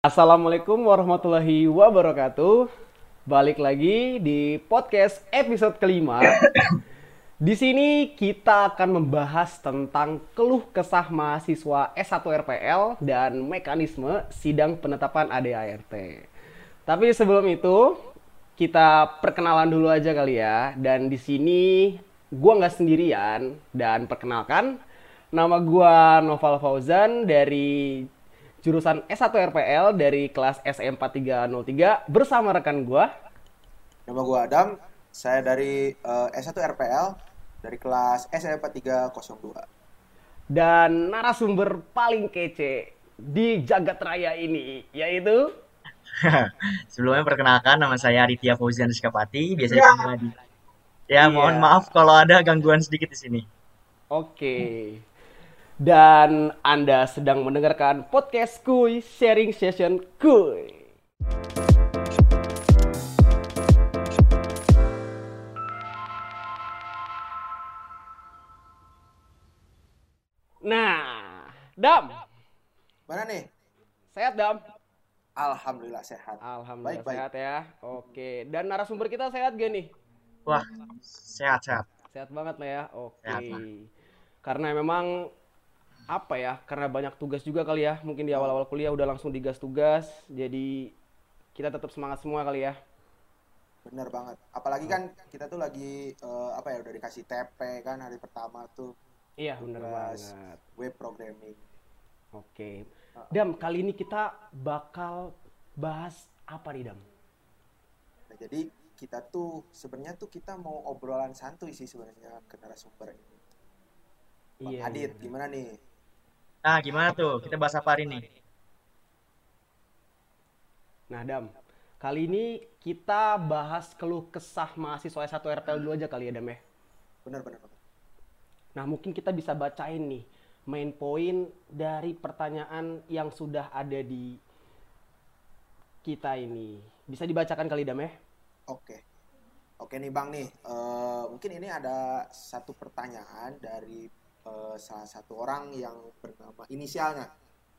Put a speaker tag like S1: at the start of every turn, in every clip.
S1: Assalamualaikum warahmatullahi wabarakatuh. Balik lagi di podcast episode kelima. Di sini kita akan membahas tentang keluh kesah mahasiswa S1 RPL dan mekanisme sidang penetapan ADART. Tapi sebelum itu, kita perkenalan dulu aja kali ya. Dan di sini gua nggak sendirian dan perkenalkan nama gua Noval Fauzan dari jurusan S1 RPL dari kelas SM4303 bersama rekan gua.
S2: Nama gue Adam, saya dari eh, S1 RPL dari kelas SM4302.
S1: Dan narasumber paling kece di jagat raya ini yaitu
S3: Sebelumnya perkenalkan nama saya Aditya Fauzan Rizkapati, biasanya dipanggil Adi. Ya, mohon maaf kalau ada gangguan sedikit di sini.
S1: Oke. Dan Anda sedang mendengarkan podcast Kuy Sharing Session Kuy. Nah, Dam,
S2: Mana nih?
S1: sehat Dam?
S2: Alhamdulillah sehat.
S1: Alhamdulillah
S2: Baik, baik.
S1: sehat ya. Oke, dan narasumber kita sehat gak nih?
S3: Wah, sehat-sehat.
S1: Sehat banget lah ya. Oke.
S3: Sehat.
S1: Karena memang apa ya? Karena banyak tugas juga kali ya. Mungkin di awal-awal kuliah udah langsung digas tugas. Jadi kita tetap semangat semua kali ya.
S2: Bener banget. Apalagi kan kita tuh lagi eh, apa ya udah dikasih TP kan hari pertama tuh
S1: Iya, bener banget.
S2: web programming.
S1: Oke. Dam, kali ini kita bakal bahas apa nih, Dam?
S2: Nah, jadi kita tuh sebenarnya tuh kita mau obrolan santuy sih sebenarnya ke narasumber ini. Bang
S1: Iya.
S2: Adit,
S1: iya.
S2: gimana nih?
S3: Nah, gimana tuh? Kita bahas apa hari ini?
S1: Nah, Dam, kali ini kita bahas keluh kesah mahasiswa S1 RPL dulu aja kali ya, Dam ya.
S2: Bener bener.
S1: Nah, mungkin kita bisa bacain nih main poin dari pertanyaan yang sudah ada di kita ini. Bisa dibacakan kali Dam ya?
S2: Oke. Oke nih Bang nih, Eh, mungkin ini ada satu pertanyaan dari eh, salah satu orang yang bernama inisialnya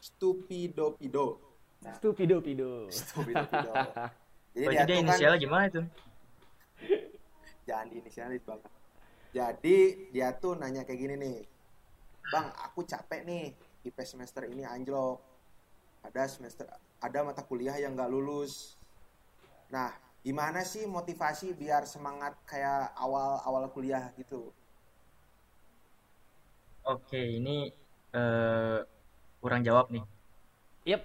S2: Stupido Pido. Nah,
S1: Stupido pido.
S2: Stupido Pido. Jadi dia kan
S3: inisialnya gimana itu?
S2: jangan diinisialis Bang. Jadi dia tuh nanya kayak gini nih. Bang, aku capek nih IP semester ini anjlok. Ada semester ada mata kuliah yang nggak lulus. Nah, gimana sih motivasi biar semangat kayak awal-awal kuliah gitu?
S3: Oke, ini eh, kurang jawab nih.
S1: Yep,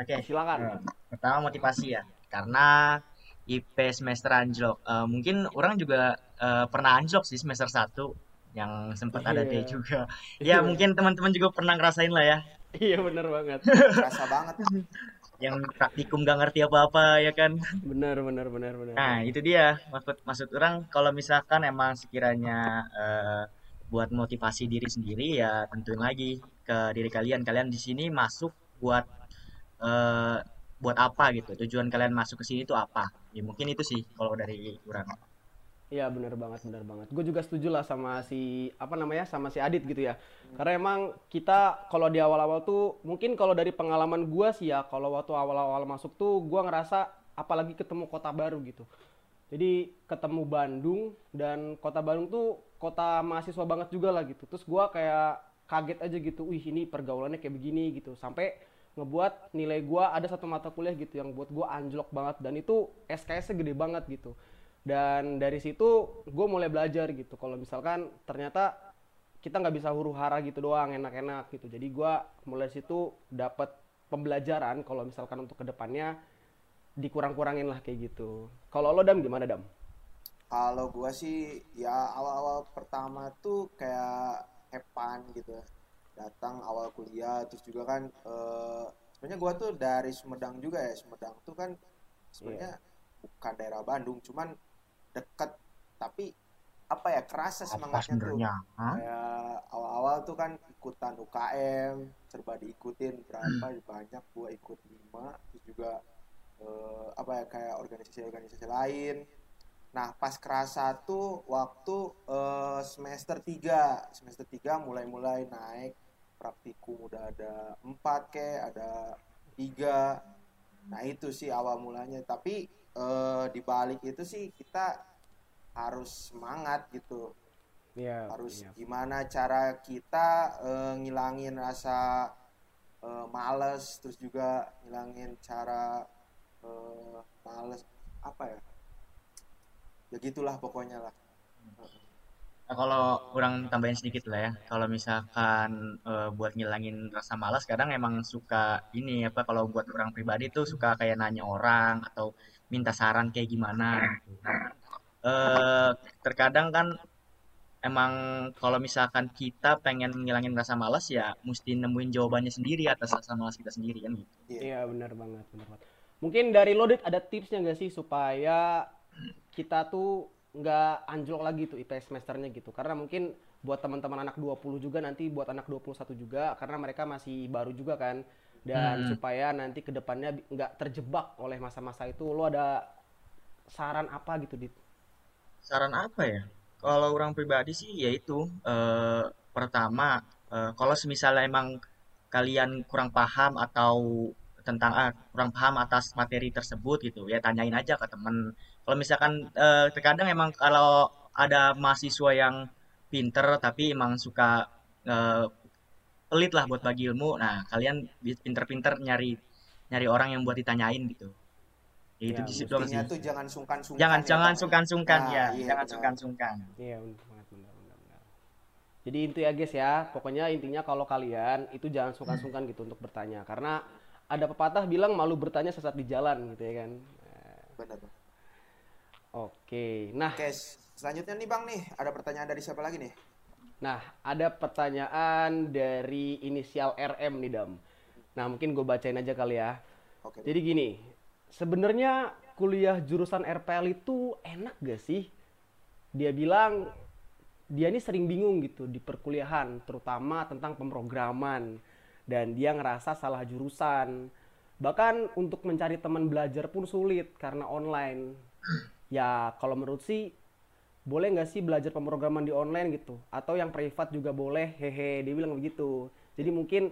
S3: Oke,
S1: silakan.
S3: eh, pertama motivasi ya. Karena IP semester anjlok. Eh, mungkin orang juga eh, pernah anjlok sih semester 1 yang sempat ada
S1: Iya.
S3: D juga. Ya, mungkin teman-teman juga pernah ngerasain lah ya.
S1: Iya bener banget.
S2: Kerasa banget.
S3: Yang praktikum gak ngerti apa-apa ya kan.
S1: Bener bener bener bener.
S3: Nah, itu dia maksud maksud orang kalau misalkan emang sekiranya eh, buat motivasi diri sendiri ya tentuin lagi ke diri kalian. Kalian di sini masuk buat eh, buat apa gitu. Tujuan kalian masuk ke sini itu apa? Ya mungkin itu sih kalau dari orang.
S1: Iya bener banget bener banget. Gue juga setuju lah sama si apa namanya sama si Adit gitu ya. Karena emang kita kalau di awal-awal tuh mungkin kalau dari pengalaman gue sih ya kalau waktu awal-awal masuk tuh gue ngerasa apalagi ketemu kota baru gitu. Jadi ketemu Bandung dan kota Bandung tuh kota mahasiswa banget juga lah gitu. Terus gue kayak kaget aja gitu. Wih ini pergaulannya kayak begini gitu. Sampai ngebuat nilai gue ada satu mata kuliah gitu yang buat gue anjlok banget dan itu SKS-nya gede banget gitu dan dari situ gue mulai belajar gitu kalau misalkan ternyata kita nggak bisa huru hara gitu doang enak-enak gitu jadi gue mulai situ dapat pembelajaran kalau misalkan untuk ke depannya dikurang-kurangin lah kayak gitu. Kalau lo dam gimana dam?
S2: Kalau gua sih ya awal-awal pertama tuh kayak hepan gitu ya. Datang awal kuliah terus juga kan eh, sebenarnya gua tuh dari Sumedang juga ya. Sumedang tuh kan sebenarnya bukan daerah Bandung, cuman deket. Tapi apa ya kerasa semangatnya tuh. Kayak awal-awal tuh kan ikutan UKM, serba diikutin berapa banyak gua ikut lima, terus juga eh, apa ya kayak organisasi-organisasi lain. Nah, pas kerasa tuh waktu eh, semester 3, semester 3 mulai-mulai naik praktikum udah ada 4 ke, ada 3. nah itu sih awal mulanya tapi eh, di balik itu sih kita harus semangat gitu
S1: Iya.
S2: harus
S1: iya.
S2: gimana cara kita eh, ngilangin rasa eh, males terus juga ngilangin cara eh, males apa ya ya gitulah pokoknya lah
S3: Nah, kalau kurang tambahin sedikit lah ya. Kalau misalkan eh, buat ngilangin rasa malas, kadang emang suka ini apa kalau buat orang pribadi tuh suka kayak nanya orang atau minta saran kayak gimana. gitu. Eh, terkadang kan emang kalau misalkan kita pengen ngilangin rasa malas ya mesti nemuin jawabannya sendiri atas rasa malas kita sendiri kan gitu.
S1: Iya benar banget, benar banget. Mungkin dari lo Dit, ada tipsnya nggak sih supaya kita tuh nggak anjlok lagi tuh IPS semesternya gitu. Karena mungkin buat teman-teman anak 20 juga nanti buat anak 21 juga karena mereka masih baru juga kan. Dan
S3: Hmm.
S1: supaya nanti ke depannya nggak terjebak oleh masa-masa itu lo ada saran apa gitu Dit?
S3: Saran apa ya? Kalau orang pribadi sih yaitu eh, pertama eh, kalau misalnya emang kalian kurang paham atau tentang ah, kurang paham atas materi tersebut gitu ya tanyain aja ke temen. Kalau misalkan eh, terkadang emang kalau ada mahasiswa yang pinter tapi emang suka eh, pelit lah buat bagi ilmu. Nah kalian pinter-pinter nyari nyari orang yang buat ditanyain gitu. Ya, itu
S1: Ya,
S3: di situ sih.
S2: tuh jangan sungkan-sungkan
S3: Jangan
S2: ya,
S3: jangan sungkan-sungkan
S2: Nah,
S3: ya,
S2: iya,
S3: jangan
S2: benar.
S3: sungkan-sungkan.
S1: Iya benar banget, benar, benar, benar. Jadi itu ya guys ya, pokoknya intinya kalau kalian itu jangan sungkan-sungkan gitu untuk bertanya karena ada pepatah bilang malu bertanya sesat di jalan gitu ya kan.
S2: benar.
S1: Oke, nah,
S2: oke selanjutnya nih bang nih ada pertanyaan dari siapa lagi nih
S1: nah ada pertanyaan dari inisial RM nih Dam. Nah mungkin gue bacain aja kali ya.
S2: oke
S1: Jadi gini, sebenarnya kuliah jurusan RPL itu enak gak sih? Dia bilang dia ini sering bingung gitu di perkuliahan, terutama tentang pemrograman. Dan dia ngerasa salah jurusan. Bahkan untuk mencari teman belajar pun sulit karena online. Ya kalau menurut sih boleh nggak sih belajar pemrograman di online gitu? Atau yang privat juga boleh, hehe, dia bilang begitu. Jadi mungkin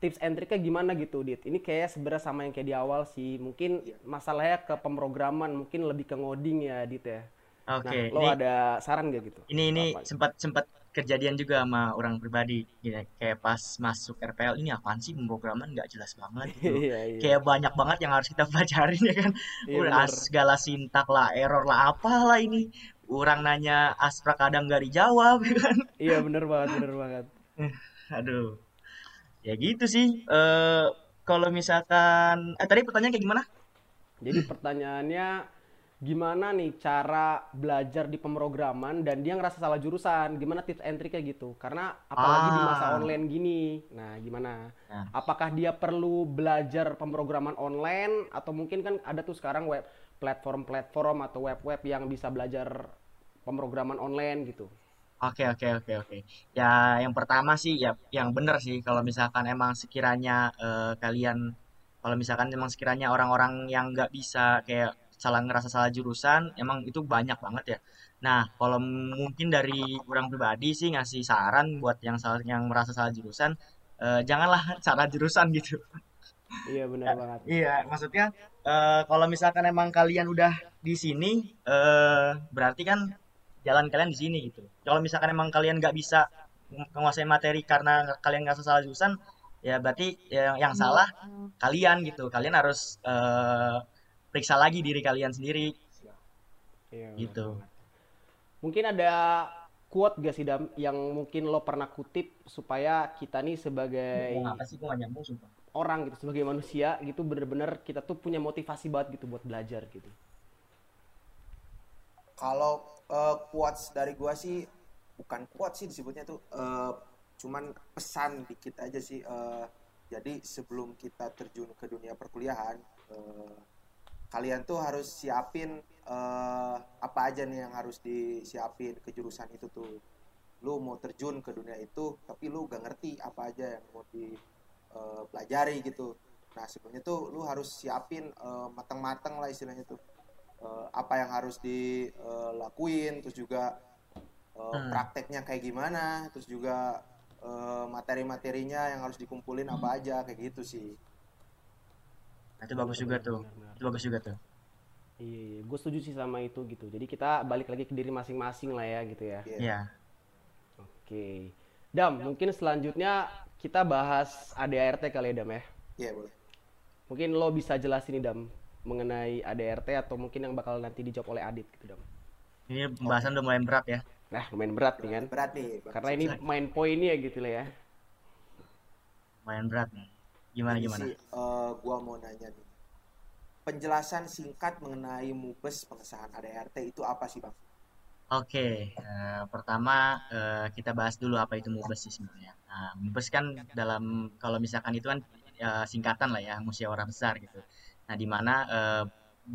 S1: tips and triknya gimana gitu, Dit? Ini kayak sebenarnya sama yang kayak di awal sih. Mungkin masalahnya ke pemrograman, mungkin lebih ke ngoding ya, Dit ya.
S3: Oke,
S1: Nah, lo
S3: ini
S1: ada saran gak gitu?
S3: ini ini
S1: Apa?
S3: sempat sempat kejadian juga sama orang pribadi, Gini, kayak pas masuk RPL ini apaan sih pemrograman nggak jelas banget gitu.
S1: Iya, iya.
S3: Kayak banyak banget yang harus kita pelajarin ya kan.
S1: Iya,
S3: Udah segala sintak lah, error lah, apalah ini. Orang nanya aspra kadang nggak dijawab ya kan.
S1: Iya, bener banget, bener banget.
S3: Aduh. Ya gitu sih. Eh kalau misalkan eh tadi pertanyaan kayak gimana?
S1: Jadi pertanyaannya gimana nih cara belajar di pemrograman dan dia ngerasa salah jurusan? Gimana tips and triknya gitu? Karena apalagi di masa
S3: Ah.
S1: online gini. Nah, gimana?
S3: Nah.
S1: Apakah dia perlu belajar pemrograman online atau mungkin kan ada tuh sekarang web platform-platform atau web-web yang bisa belajar pemrograman online gitu.
S3: Oke oke oke oke. Ya yang pertama sih ya yang benar sih kalau misalkan emang sekiranya eh, kalian kalau misalkan emang sekiranya orang-orang yang nggak bisa kayak salah ngerasa salah jurusan emang itu banyak banget ya. Nah kalau mungkin dari orang pribadi sih ngasih saran buat yang salah yang merasa salah jurusan eh, janganlah salah jurusan gitu.
S1: Iya, benar banget.
S3: Iya, maksudnya eh, kalau misalkan emang kalian udah di sini, eh, berarti kan jalan kalian di sini gitu. Kalau misalkan emang kalian nggak bisa menguasai materi karena kalian nggak salah jurusan, ya berarti yang, yang salah kalian gitu. Kalian harus eh, periksa lagi diri kalian sendiri
S1: Iya, benar
S3: gitu.
S1: Mungkin ada quote gak sih Dam yang mungkin lo pernah kutip supaya kita nih sebagai
S3: Ngomong apa sih? Gue nyambung sumpah.
S1: orang gitu sebagai manusia gitu bener-bener kita tuh punya motivasi banget gitu buat belajar gitu.
S2: Kalau eh, quotes dari gua sih bukan quotes sih disebutnya tuh eh, cuman pesan dikit aja sih. eh, jadi sebelum kita terjun ke dunia perkuliahan, eh, kalian tuh harus siapin eh, apa aja nih yang harus disiapin ke jurusan itu tuh. Lu mau terjun ke dunia itu, tapi lu gak ngerti apa aja yang mau dipelajari gitu. Nah sebelumnya tuh lu harus siapin eh, matang-matang lah istilahnya tuh eh, apa yang harus dilakuin terus juga eh,
S3: Hmm.
S2: prakteknya kayak gimana terus juga eh, materi-materinya yang harus dikumpulin apa aja kayak gitu sih
S3: Nah, itu bagus juga
S1: Benar,
S3: tuh.
S1: benar.
S3: Itu bagus juga tuh.
S1: Iya, iya. gue setuju sih sama itu gitu. Jadi kita balik lagi ke diri masing-masing lah ya gitu ya.
S2: Iya.
S3: Iya.
S1: Oke. Dam, mungkin selanjutnya kita bahas ADART kali ya Dam ya.
S2: Iya, boleh.
S1: Mungkin lo bisa jelasin nih Dam mengenai ADRT atau mungkin yang bakal nanti dijawab oleh Adit gitu Dam.
S3: Ini pembahasan udah mulai berat ya.
S1: Nah, lumayan berat nih kan.
S2: Berat nih. Bang.
S1: Karena ini main poinnya gitu lah ya.
S3: Lumayan berat nih. Gimana
S2: Ini
S3: gimana?
S2: sih, eh, gua mau nanya nih. Penjelasan singkat mengenai MUBES pengesahan ADRT itu apa sih, Bang?
S3: Oke, eh, pertama eh, kita bahas dulu apa itu MUBES sih sebenarnya. Nah, MUBES kan dalam kalau misalkan itu kan eh, singkatan lah ya, musyawarah besar gitu. Nah, di mana eh,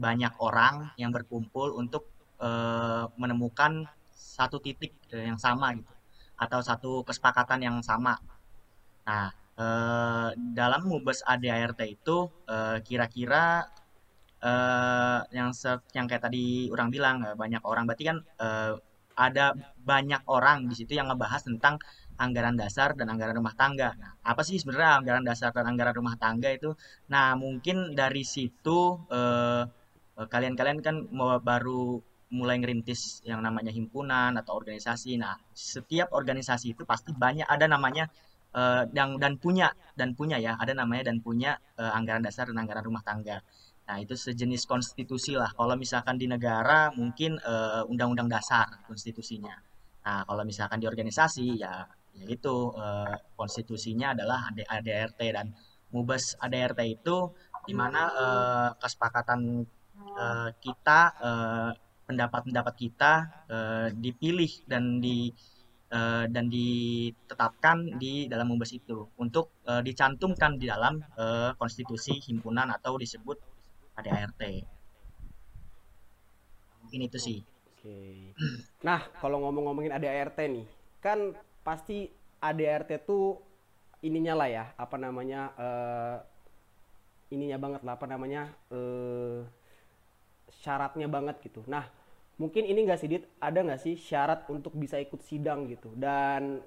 S3: banyak orang yang berkumpul untuk eh, menemukan satu titik yang sama gitu, atau satu kesepakatan yang sama. Nah, eh, dalam MUBES ADART itu eh, kira-kira eh yang se- yang kayak tadi orang bilang banyak orang berarti kan eh, ada banyak orang di situ yang ngebahas tentang anggaran dasar dan anggaran rumah tangga. Nah, apa sih sebenarnya anggaran dasar dan anggaran rumah tangga itu? Nah, mungkin dari situ eh, kalian-kalian kan mau baru mulai ngerintis yang namanya himpunan atau organisasi. Nah, setiap organisasi itu pasti banyak ada namanya eh, dan dan punya dan punya ya, ada namanya dan punya eh, anggaran dasar dan anggaran rumah tangga. Nah, itu sejenis konstitusi lah. Kalau misalkan di negara mungkin eh, undang-undang dasar konstitusinya. Nah, kalau misalkan di organisasi ya ya itu eh, konstitusinya adalah AD ADRT dan MUBES ADRT itu di mana eh, kesepakatan eh, kita pendapat-pendapat kita dipilih dan di eh, dan ditetapkan di dalam MUBES itu untuk eh, dicantumkan di dalam eh, konstitusi himpunan atau disebut ADART. Mungkin itu sih.
S1: Oke. Nah, kalau ngomong-ngomongin ADART nih, kan pasti ADART tuh ininya lah ya, apa namanya? eh ininya banget lah, apa namanya? eh syaratnya banget gitu. Nah, mungkin ini nggak sih, Dit? Ada nggak sih syarat untuk bisa ikut sidang gitu? Dan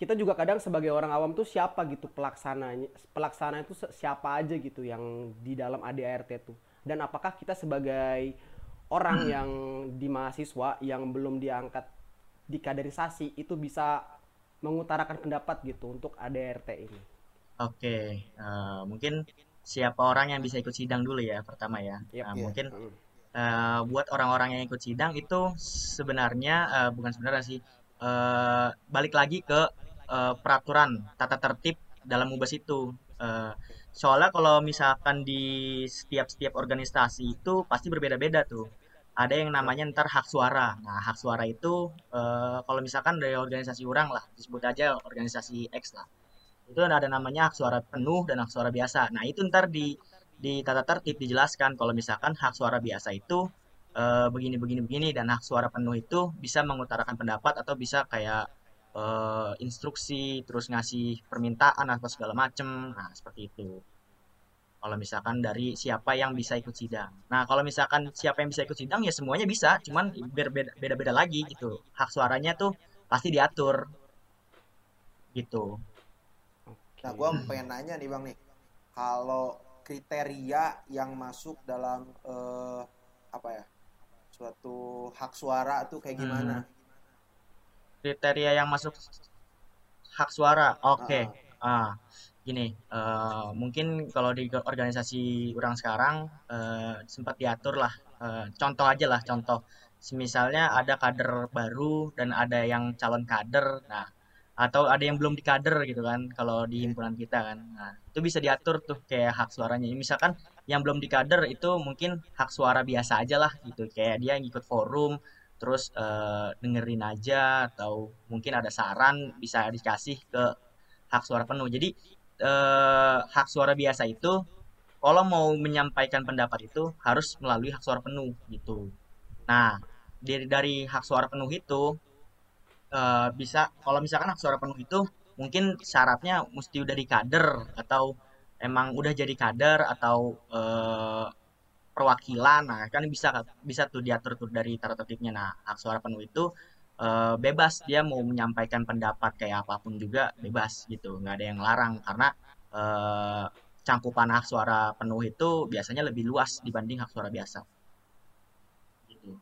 S1: kita juga kadang sebagai orang awam tuh siapa gitu pelaksananya pelaksana itu siapa aja gitu yang di dalam ADART tuh dan apakah kita sebagai orang yang di mahasiswa yang belum diangkat di kaderisasi itu bisa mengutarakan pendapat gitu untuk ADART ini
S3: Oke, eh, mungkin siapa orang yang bisa ikut sidang dulu ya pertama ya.
S1: Yap.
S3: Nah,
S2: Iya.
S3: mungkin
S1: Mm.
S3: Eh, buat orang-orang yang ikut sidang itu sebenarnya eh, bukan sebenarnya sih eh, balik lagi ke eh, peraturan tata tertib dalam MUBES itu. Eh, soalnya kalau misalkan di setiap-setiap organisasi itu pasti berbeda-beda tuh. Ada yang namanya ntar hak suara. Nah, hak suara itu eh, kalau misalkan dari organisasi orang lah, disebut aja organisasi X lah. Itu ada namanya hak suara penuh dan hak suara biasa. Nah, itu ntar di di tata tertib dijelaskan kalau misalkan hak suara biasa itu eh, begini begini begini dan hak suara penuh itu bisa mengutarakan pendapat atau bisa kayak eh, instruksi terus ngasih permintaan atau segala macem. Nah seperti itu. Kalau misalkan dari siapa yang bisa ikut sidang. Nah kalau misalkan siapa yang bisa ikut sidang ya semuanya bisa cuman beda-beda lagi gitu. Hak suaranya tuh pasti diatur. Gitu.
S2: Nah, gua pengen nanya nih, Bang nih. Kalau kriteria yang masuk dalam eh, apa ya? Suatu hak suara tuh kayak gimana?
S3: kriteria yang masuk hak suara oke
S2: Ah,
S3: ah gini eh, mungkin kalau di organisasi orang sekarang eh, sempat diatur lah eh, contoh aja lah contoh misalnya ada kader baru dan ada yang calon kader nah atau ada yang belum dikader gitu kan kalau di himpunan kita kan nah itu bisa diatur tuh kayak hak suaranya misalkan yang belum dikader itu mungkin hak suara biasa aja lah gitu kayak dia ngikut forum terus eh, dengerin aja atau mungkin ada saran bisa dikasih ke hak suara penuh. Jadi eh, hak suara biasa itu kalau mau menyampaikan pendapat itu harus melalui hak suara penuh gitu. Nah, dari dari hak suara penuh itu eh, bisa kalau misalkan hak suara penuh itu mungkin syaratnya mesti udah di kader atau emang udah jadi kader atau eh, perwakilan. Nah kan bisa bisa tuh diatur tuh dari tata tertibnya nah hak suara penuh itu eh, bebas. Dia mau menyampaikan pendapat kayak apa pun juga bebas gitu. Nggak ada yang larang. Karena eh, cangkupan hak suara penuh itu biasanya lebih luas dibanding hak suara biasa. Gitu.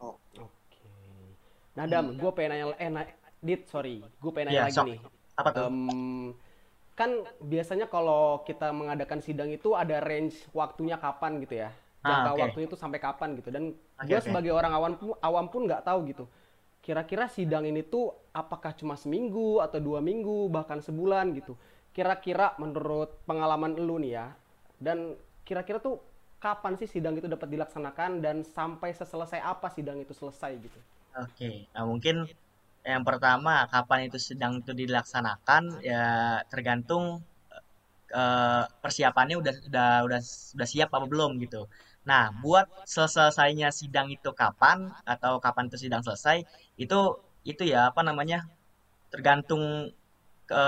S2: Oh,
S1: Oke. Nah, Dam, gue pengen nanya, eh, na- Dit, sorry, gue pengen nanya
S3: Iya,
S1: lagi
S3: sok.
S1: nih.
S3: Apa tuh?
S1: Em, kan biasanya kalau kita mengadakan sidang itu ada range waktunya kapan gitu ya. Jangka
S3: Ah, oke.
S1: waktunya itu sampai kapan gitu. Dan
S3: Oke,
S1: gue
S3: oke.
S1: sebagai orang awam pun, awam pun nggak tahu gitu. Kira-kira sidang ini tuh apakah cuma seminggu atau dua minggu bahkan sebulan gitu. Kira-kira menurut pengalaman lu nih ya. Dan kira-kira tuh kapan sih sidang itu dapat dilaksanakan dan sampai seselesai apa sidang itu selesai gitu.
S3: Oke, nah mungkin yang pertama kapan itu sedang itu dilaksanakan ya tergantung eh, persiapannya udah udah udah udah siap apa belum gitu. Nah, buat selesainya sidang itu kapan atau kapan itu sidang selesai itu itu ya apa namanya tergantung ke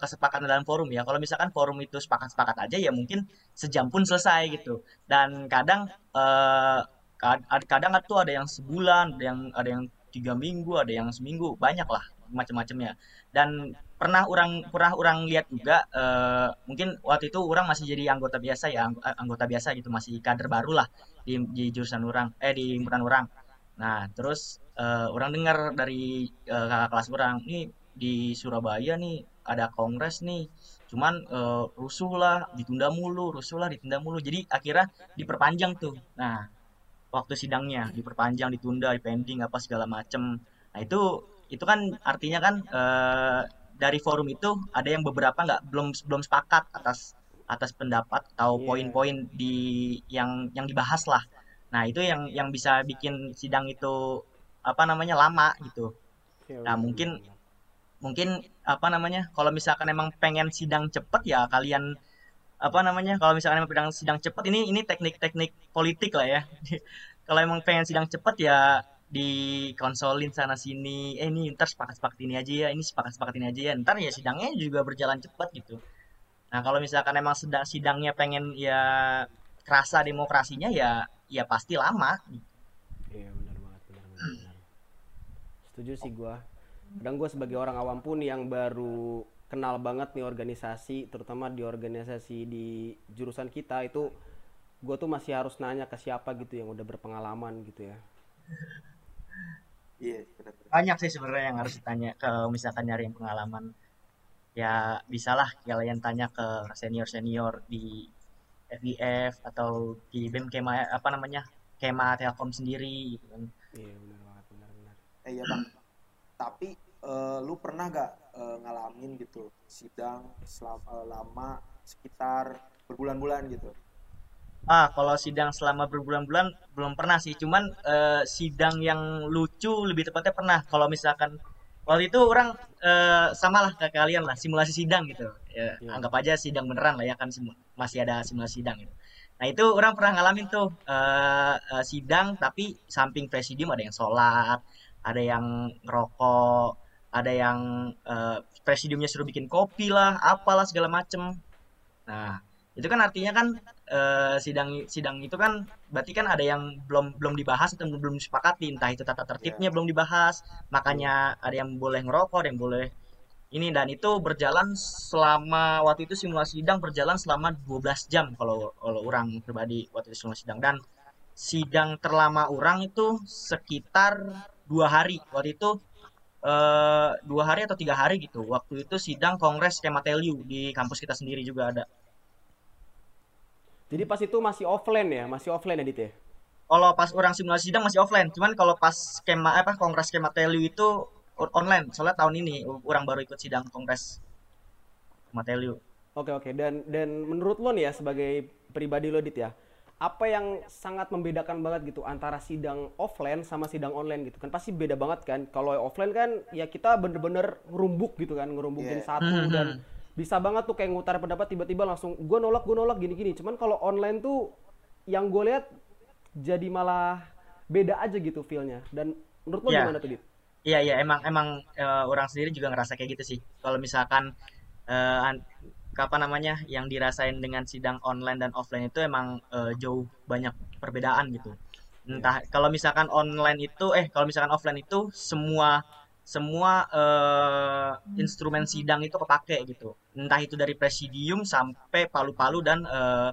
S3: kesepakatan dalam forum ya. Kalau misalkan forum itu sepakat-sepakat aja ya mungkin sejam pun selesai gitu. Dan kadang eh, kadang tuh ada yang sebulan, ada yang ada yang tiga minggu, ada yang seminggu, banyak lah macam-macamnya. Dan pernah orang pernah orang lihat juga eh, mungkin waktu itu orang masih jadi anggota biasa ya, angg- anggota biasa gitu, masih kader baru lah di, di jurusan orang, eh di himpunan orang. Nah, terus eh, orang dengar dari eh, kakak kelas orang, nih di Surabaya nih ada kongres nih, cuman eh, rusuh lah, ditunda mulu, rusuh lah, ditunda mulu. Jadi akhirnya diperpanjang tuh. Nah, waktu sidangnya diperpanjang, ditunda, dipending apa segala macem. Nah, itu itu kan artinya kan eh, dari forum itu ada yang beberapa nggak belum belum sepakat atas atas pendapat atau
S1: Iya.
S3: poin-poin di yang yang dibahas lah. Nah, itu yang yang bisa bikin sidang itu apa namanya lama gitu. Nah, mungkin mungkin apa namanya kalau misalkan emang pengen sidang cepet ya kalian apa namanya kalau misalkan emang pengen sidang cepet ini ini teknik-teknik politik lah ya. kalau emang pengen sidang cepet ya dikonsolin sana sini eh ini ntar sepakat-sepakat ini aja ya ini sepakat-sepakat ini aja ya ntar ya sidangnya juga berjalan cepat gitu nah kalau misalkan emang sedang sidangnya pengen ya kerasa demokrasinya ya ya pasti lama
S1: Iya benar banget, benar benar. benar. Setuju sih gua. Kadang gua sebagai orang awam pun yang baru kenal banget nih organisasi, terutama di organisasi di jurusan kita itu gua tuh masih harus nanya ke siapa gitu yang udah berpengalaman gitu ya.
S2: iya
S3: banyak sih sebenarnya yang harus ditanya kalau misalkan nyari yang pengalaman ya bisalah kalian tanya ke senior senior di FIF atau di BEM Kema apa namanya Kema Telkom sendiri gitu kan
S1: Iya benar banget, benar benar.
S2: Eh iya bang. Tapi eh, lu pernah gak eh, ngalamin gitu sidang selama lama sekitar berbulan-bulan gitu?
S3: Ah, kalau sidang selama berbulan-bulan belum pernah sih. Cuman eh, sidang yang lucu lebih tepatnya pernah. Kalau misalkan waktu itu orang eh, sama lah kayak kalian lah simulasi sidang gitu. Ya,
S1: Iya.
S3: anggap aja sidang beneran lah ya kan simu- masih ada simulasi sidang gitu. Nah itu orang pernah ngalamin tuh eh, eh, sidang tapi samping presidium ada yang sholat, ada yang ngerokok, ada yang eh, presidiumnya suruh bikin kopi lah, apalah segala macem. Nah itu kan artinya kan eh, sidang sidang itu kan berarti kan ada yang belum belum dibahas atau belum disepakati. Entah itu tata tertibnya belum dibahas makanya ada yang boleh ngerokok ada yang boleh ini. Dan itu berjalan selama waktu itu simulasi sidang berjalan selama 12 jam kalau kalau orang pribadi waktu itu simulasi sidang. Dan sidang terlama orang itu sekitar dua hari. Waktu itu eh, dua hari atau tiga hari gitu. Waktu itu sidang kongres Kemateliu di kampus kita sendiri juga ada.
S1: Jadi pas itu masih offline ya, masih offline ya Dit ya?
S3: kalau pas orang simulasi sidang masih offline. Cuman kalau pas skema apa kongres skema telu itu on- online. Soalnya tahun ini orang baru ikut sidang kongres skema telu
S1: Oke oke. Dan dan menurut lo nih ya sebagai pribadi lo Dit ya, apa yang sangat membedakan banget gitu antara sidang offline sama sidang online gitu kan pasti beda banget kan. Kalau offline kan ya kita bener-bener ngerumbuk gitu kan, ngerumbukin
S2: Iya.
S1: satu dan bisa banget tuh kayak ngutar pendapat tiba-tiba langsung gue nolak gue nolak gini-gini. Cuman kalau online tuh yang gue lihat jadi malah beda aja gitu feelnya. Dan menurut lo
S3: Iya.
S1: gimana tuh Dit?
S3: iya iya emang emang eh, orang sendiri juga ngerasa kayak gitu sih kalau misalkan an- apa namanya yang dirasain dengan sidang online dan offline itu emang eh, jauh banyak perbedaan gitu entah kalau misalkan online itu eh kalau misalkan offline itu semua semua eh, instrumen sidang itu kepake gitu. Entah itu dari presidium sampai palu-palu dan eh,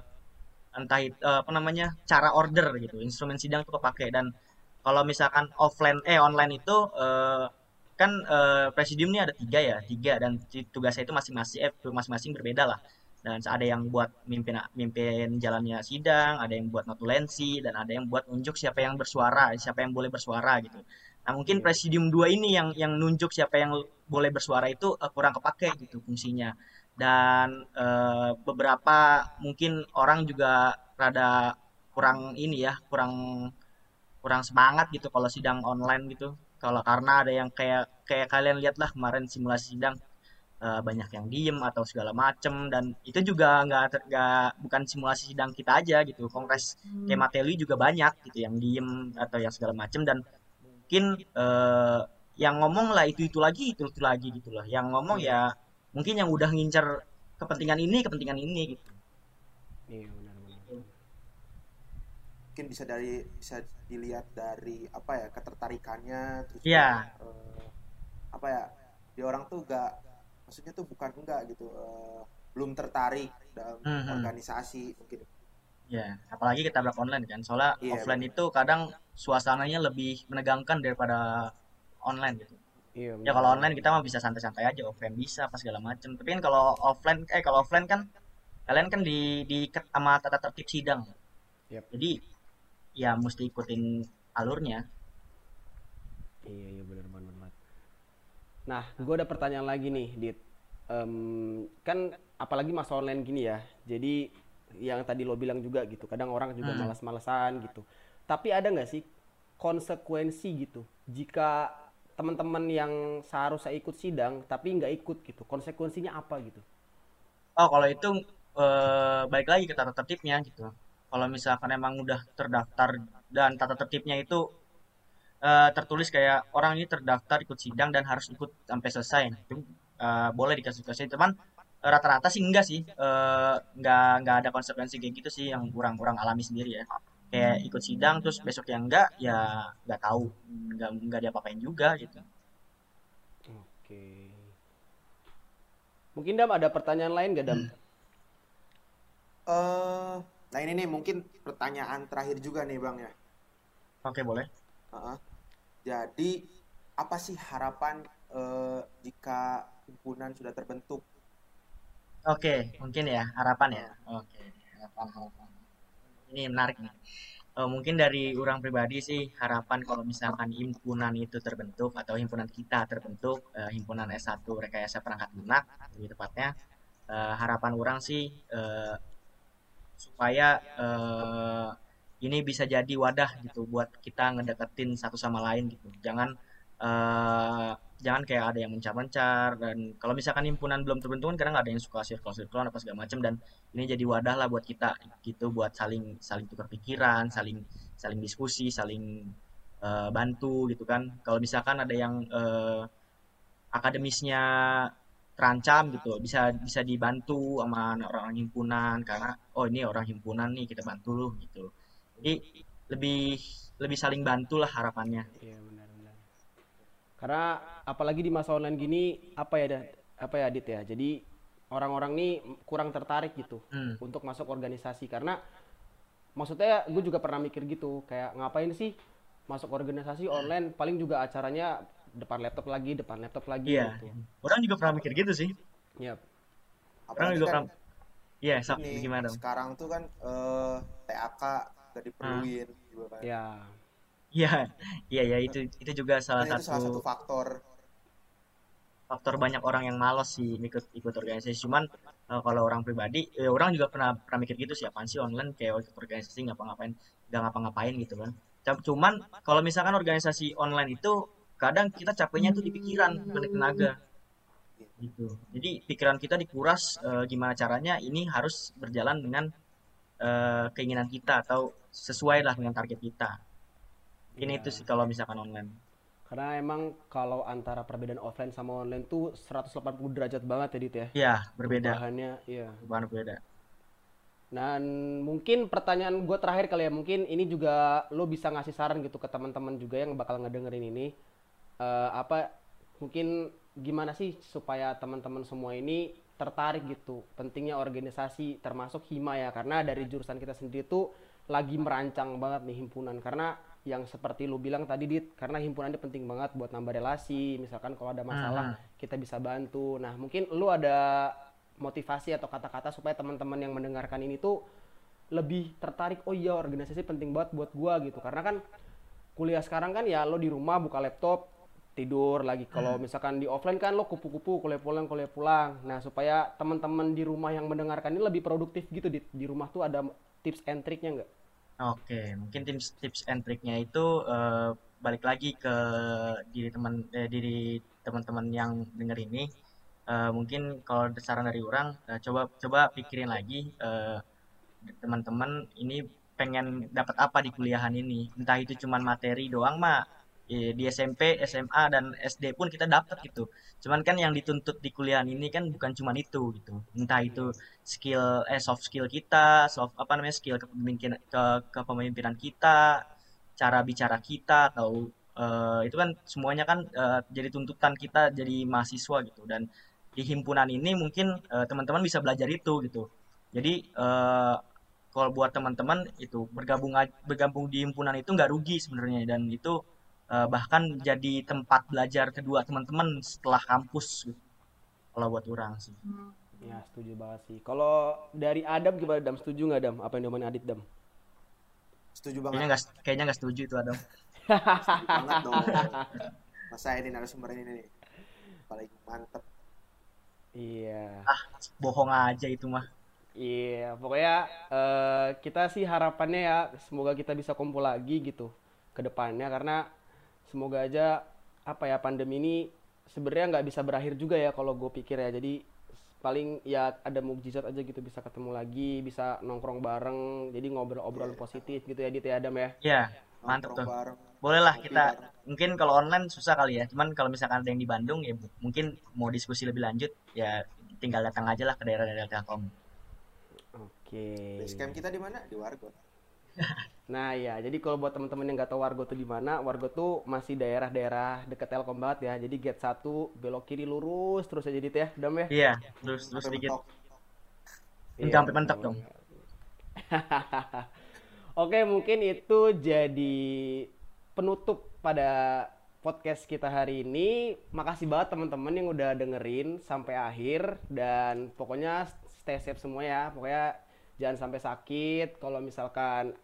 S3: entah itu eh, apa namanya cara order gitu. Instrumen sidang itu kepake dan kalau misalkan offline eh online itu eh, kan eh, presidium ini ada tiga ya tiga dan tugasnya itu masing-masing eh, masing-masing berbeda lah dan ada yang buat mimpin mimpin jalannya sidang ada yang buat notulensi dan ada yang buat nunjuk siapa yang bersuara siapa yang boleh bersuara gitu Nah, mungkin Presidium 2 ini yang yang nunjuk siapa yang boleh bersuara itu uh, kurang kepake gitu fungsinya. Dan uh, beberapa mungkin orang juga rada kurang ini ya, kurang kurang semangat gitu kalau sidang online gitu. Kalau karena ada yang kayak kayak kalian lihat lah kemarin simulasi sidang uh, banyak yang diem atau segala macem dan itu juga nggak nggak bukan simulasi sidang kita aja gitu. Kongres hmm. Kemateli juga banyak gitu yang diem atau yang segala macem dan mungkin uh, yang ngomong lah itu itu lagi itu itu lagi gitu loh yang ngomong ya mungkin yang udah ngincer kepentingan ini kepentingan ini gitu
S2: benar mungkin bisa dari bisa dilihat dari apa ya ketertarikannya terus
S3: yeah.
S2: uh, apa ya di orang tuh gak maksudnya tuh bukan enggak gitu uh, belum tertarik dalam mm -hmm. organisasi mungkin
S3: Ya, apalagi kita berlaku online kan. Soalnya yeah, offline bener. itu kadang suasananya lebih menegangkan daripada online gitu. Iya, ya kalau online kita mah bisa santai-santai aja, offline bisa pas segala macem. Tapi kan kalau offline eh kalau offline kan kalian kan di di sama tata tertib sidang. Yep. Jadi ya mesti ikutin alurnya.
S1: Iya, iya benar banget. Nah, gue ada pertanyaan lagi nih, Dit. Um, kan apalagi masa online gini ya. Jadi yang tadi lo bilang juga gitu kadang orang juga hmm. malas-malesan gitu tapi ada nggak sih konsekuensi gitu jika teman-teman yang seharusnya ikut sidang tapi nggak ikut gitu konsekuensinya apa gitu
S3: oh kalau itu eh, baik lagi ke tata tertibnya gitu kalau misalkan emang udah terdaftar dan tata tertibnya itu eh, tertulis kayak orang ini terdaftar ikut sidang dan harus ikut sampai selesai. Itu eh, boleh dikasih kasih teman rata-rata sih enggak sih. Uh, enggak enggak ada konsekuensi kayak gitu sih yang kurang-kurang alami sendiri ya. Kayak ikut sidang terus besok yang enggak ya enggak tahu. Enggak enggak diapa-apain juga gitu.
S1: Oke. Mungkin dam ada pertanyaan lain gak dam?
S2: Uh, nah ini nih mungkin pertanyaan terakhir juga nih bang ya
S3: oke boleh
S2: uh -uh. jadi apa sih harapan uh, jika himpunan sudah terbentuk
S3: Oke, mungkin ya harapan ya. Oke, harapan harapan. Ini menarik nih. Uh, mungkin dari orang pribadi sih harapan kalau misalkan himpunan itu terbentuk atau himpunan kita terbentuk, uh, himpunan S1 rekayasa perangkat lunak lebih tepatnya, uh, harapan orang sih uh, supaya uh, ini bisa jadi wadah gitu buat kita ngedeketin satu sama lain gitu. Jangan uh, jangan kayak ada yang mencar-mencar dan kalau misalkan himpunan belum terbentuk kan kadang ada yang suka circle-circle apa segala macam dan ini jadi wadah lah buat kita gitu buat saling saling tukar pikiran saling saling diskusi saling uh, bantu gitu kan kalau misalkan ada yang uh, akademisnya terancam gitu. Bisa bisa dibantu sama orang-orang himpunan karena oh ini orang himpunan nih kita bantu loh gitu. Jadi lebih lebih saling bantu lah harapannya.
S1: Iya benar benar. Karena apalagi di masa online gini apa ya apa ya Adit ya? Jadi orang-orang nih kurang tertarik gitu hmm. untuk masuk organisasi. Karena maksudnya gue juga pernah mikir gitu kayak ngapain sih masuk organisasi online? Paling juga acaranya depan laptop lagi depan laptop lagi
S3: iya. gitu. orang juga pernah mikir gitu sih
S1: Yep.
S3: orang juga kan, pernah Iya, yeah, gimana?
S2: Sekarang tuh kan uh, eh, TAK gak diperluin hmm. juga kan.
S3: Iya. Iya, iya ya itu itu juga salah
S2: itu
S3: satu
S2: salah satu faktor
S3: faktor banyak orang yang malas sih ikut ikut organisasi cuman uh, kalau orang pribadi ya orang juga pernah pernah mikir gitu sih apaan sih online kayak ikut organisasi ngapa-ngapain nggak ngapa-ngapain gitu kan cuman kalau misalkan organisasi online itu kadang kita capeknya tuh di pikiran bukan di tenaga gitu jadi pikiran kita dikuras uh, gimana caranya ini harus berjalan dengan uh, keinginan kita atau sesuai lah dengan target kita ini ya. itu sih kalau misalkan online
S1: karena emang kalau antara perbedaan offline sama online tuh 180 derajat banget ya Dit ya.
S3: Iya, berbeda.
S1: Bahannya iya.
S3: Bahan berbeda.
S1: Dan mungkin pertanyaan gue terakhir kali ya, mungkin ini juga lo bisa ngasih saran gitu ke teman-teman juga yang bakal ngedengerin ini. Uh, apa mungkin gimana sih supaya teman-teman semua ini tertarik gitu pentingnya organisasi termasuk hima ya karena dari jurusan kita sendiri tuh lagi merancang banget nih himpunan karena yang seperti lu bilang tadi dit karena himpunan ini penting banget buat nambah relasi misalkan kalau ada masalah kita bisa bantu. Nah mungkin lu ada motivasi atau kata-kata supaya teman-teman yang mendengarkan ini tuh lebih tertarik oh iya organisasi penting banget buat gua gitu. Karena kan kuliah sekarang kan ya lo di rumah buka laptop tidur lagi. Kalau misalkan di offline kan lo kupu-kupu kuliah pulang kuliah pulang nah supaya teman-teman di rumah yang mendengarkan ini lebih produktif gitu di, di rumah tuh ada tips and triknya nggak?
S3: Oke, mungkin tips tips and triknya itu eh, balik lagi ke diri teman eh, diri teman-teman yang denger ini. Eh, mungkin kalau saran dari orang, eh, coba coba pikirin lagi eh, teman-teman ini pengen dapat apa di kuliahan ini. Entah itu cuman materi doang mah di SMP, SMA dan SD pun kita dapat gitu. Cuman kan yang dituntut di kuliahan ini kan bukan cuman itu gitu. Entah itu skill eh soft skill kita, soft apa namanya skill kepemimpinan ke kepemimpinan kita, cara bicara kita atau eh, itu kan semuanya kan eh, jadi tuntutan kita jadi mahasiswa gitu dan di himpunan ini mungkin eh, teman-teman bisa belajar itu gitu. Jadi eh, kalau buat teman-teman itu bergabung bergabung di himpunan itu nggak rugi sebenarnya dan itu eh, bahkan jadi tempat belajar kedua teman-teman setelah kampus gitu. Kalau buat orang sih.
S1: ya setuju banget sih kalau dari Adam gimana Dam setuju nggak Dam apa yang diomongin Adit Dam
S2: Setuju
S3: Kayaknya
S2: banget.
S3: nggak kayaknya nggak setuju itu Adam.
S2: Setuju banget dong. Masa ini narasumber ini nih. Paling mantep.
S1: iya
S3: Bohong aja itu mah.
S1: Iya, pokoknya eh, kita sih harapannya ya semoga kita bisa kumpul lagi gitu ke depannya karena semoga aja apa ya pandemi ini sebenarnya nggak bisa berakhir juga ya kalau gue pikir ya. Jadi paling ya ada mukjizat aja gitu bisa ketemu lagi, bisa nongkrong bareng, jadi ngobrol-obrol positif gitu ya ya Adam ya.
S3: Iya, mantep
S2: Nongkrong
S3: tuh.
S2: bareng.
S3: Boleh lah
S2: Ngopi
S3: kita
S2: bareng.
S3: mungkin kalau online susah kali ya. Cuman kalau misalkan ada yang di Bandung ya bu- mungkin mau diskusi lebih lanjut ya tinggal datang aja lah ke daerah-daerah Telkom.
S1: Oke.
S2: Base camp kita di mana? Di Wargo.
S1: Nah ya, jadi kalau buat teman-teman yang nggak tahu Wargo tuh di mana, Wargo tuh masih daerah-daerah deket Telkom banget ya. Jadi gate 1 belok kiri lurus terus aja Dit ya, Dam ya.
S3: Iya, terus terus sedikit. Enggak sampai mentok dong.
S1: Oke, mungkin itu jadi penutup pada podcast kita hari ini. Makasih banget teman-teman yang udah dengerin sampai akhir dan pokoknya stay safe semua ya. Pokoknya jangan sampai sakit. Kalau misalkan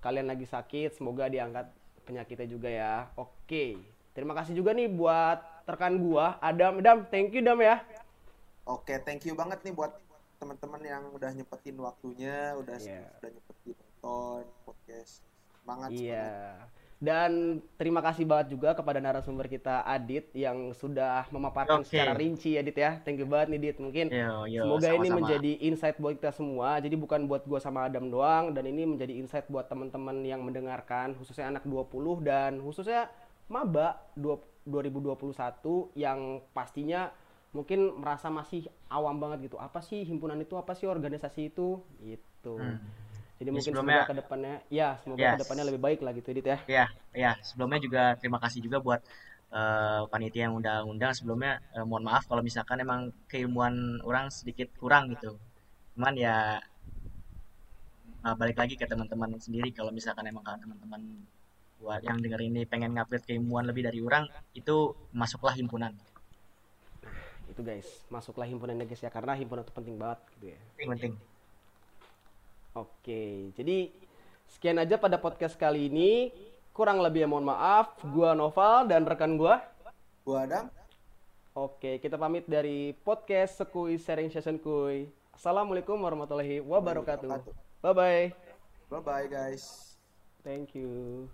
S1: kalian lagi sakit, semoga diangkat penyakitnya juga ya. Oke. Terima kasih juga nih buat rekan gua, Adam. Adam, thank you Dam ya.
S2: Oke, thank you banget nih buat teman-teman yang udah nyepetin waktunya, udah
S1: Iya.
S2: udah nyepetin nonton podcast. Semangat, semangat.
S1: Dan terima kasih banget juga kepada narasumber kita Adit yang sudah memaparkan
S3: Oke.
S1: secara rinci Adit ya. Thank you banget nih Dit. Mungkin
S3: Yo, yo,
S1: semoga ini
S3: sama-sama.
S1: menjadi insight buat kita semua. Jadi bukan buat gua sama Adam doang dan ini menjadi insight buat teman-teman yang mendengarkan khususnya anak 20 dan khususnya maba 2 2021 yang pastinya mungkin merasa masih awam banget gitu. Apa sih himpunan itu? Apa sih organisasi itu? Gitu.
S3: Hmm.
S1: Jadi
S3: Ya,
S1: mungkin
S3: sebelumnya-
S1: semoga ke depannya ya semoga
S3: Yes.
S1: ke depannya lebih baik lah gitu Dit ya.
S3: Ya, ya. Sebelumnya juga terima kasih juga buat eh, panitia yang udah undang. Sebelumnya eh, mohon maaf kalau misalkan emang keilmuan orang sedikit kurang gitu. Cuman ya eh, balik lagi ke teman-teman sendiri kalau misalkan emang kalian teman-teman buat yang denger ini pengen ngupdate keilmuan lebih dari orang itu masuklah himpunan.
S1: Itu guys, masuklah himpunan guys ya karena himpunan itu penting banget gitu ya.
S3: Penting.
S1: Oke, jadi sekian aja pada podcast kali ini. Kurang lebih ya mohon maaf. Gua Noval dan rekan gua.
S2: Gua Adam.
S1: Oke, kita pamit dari podcast Sekui Sharing Session Kuy. Assalamualaikum warahmatullahi wabarakatuh. Bye bye.
S2: Bye bye guys.
S1: Thank you.